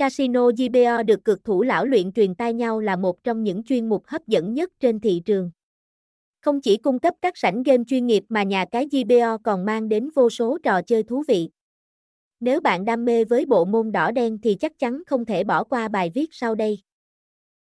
Casino GBO được cực thủ lão luyện truyền tai nhau là một trong những chuyên mục hấp dẫn nhất trên thị trường. Không chỉ cung cấp các sảnh game chuyên nghiệp mà nhà cái GBO còn mang đến vô số trò chơi thú vị. Nếu bạn đam mê với bộ môn đỏ đen thì chắc chắn không thể bỏ qua bài viết sau đây.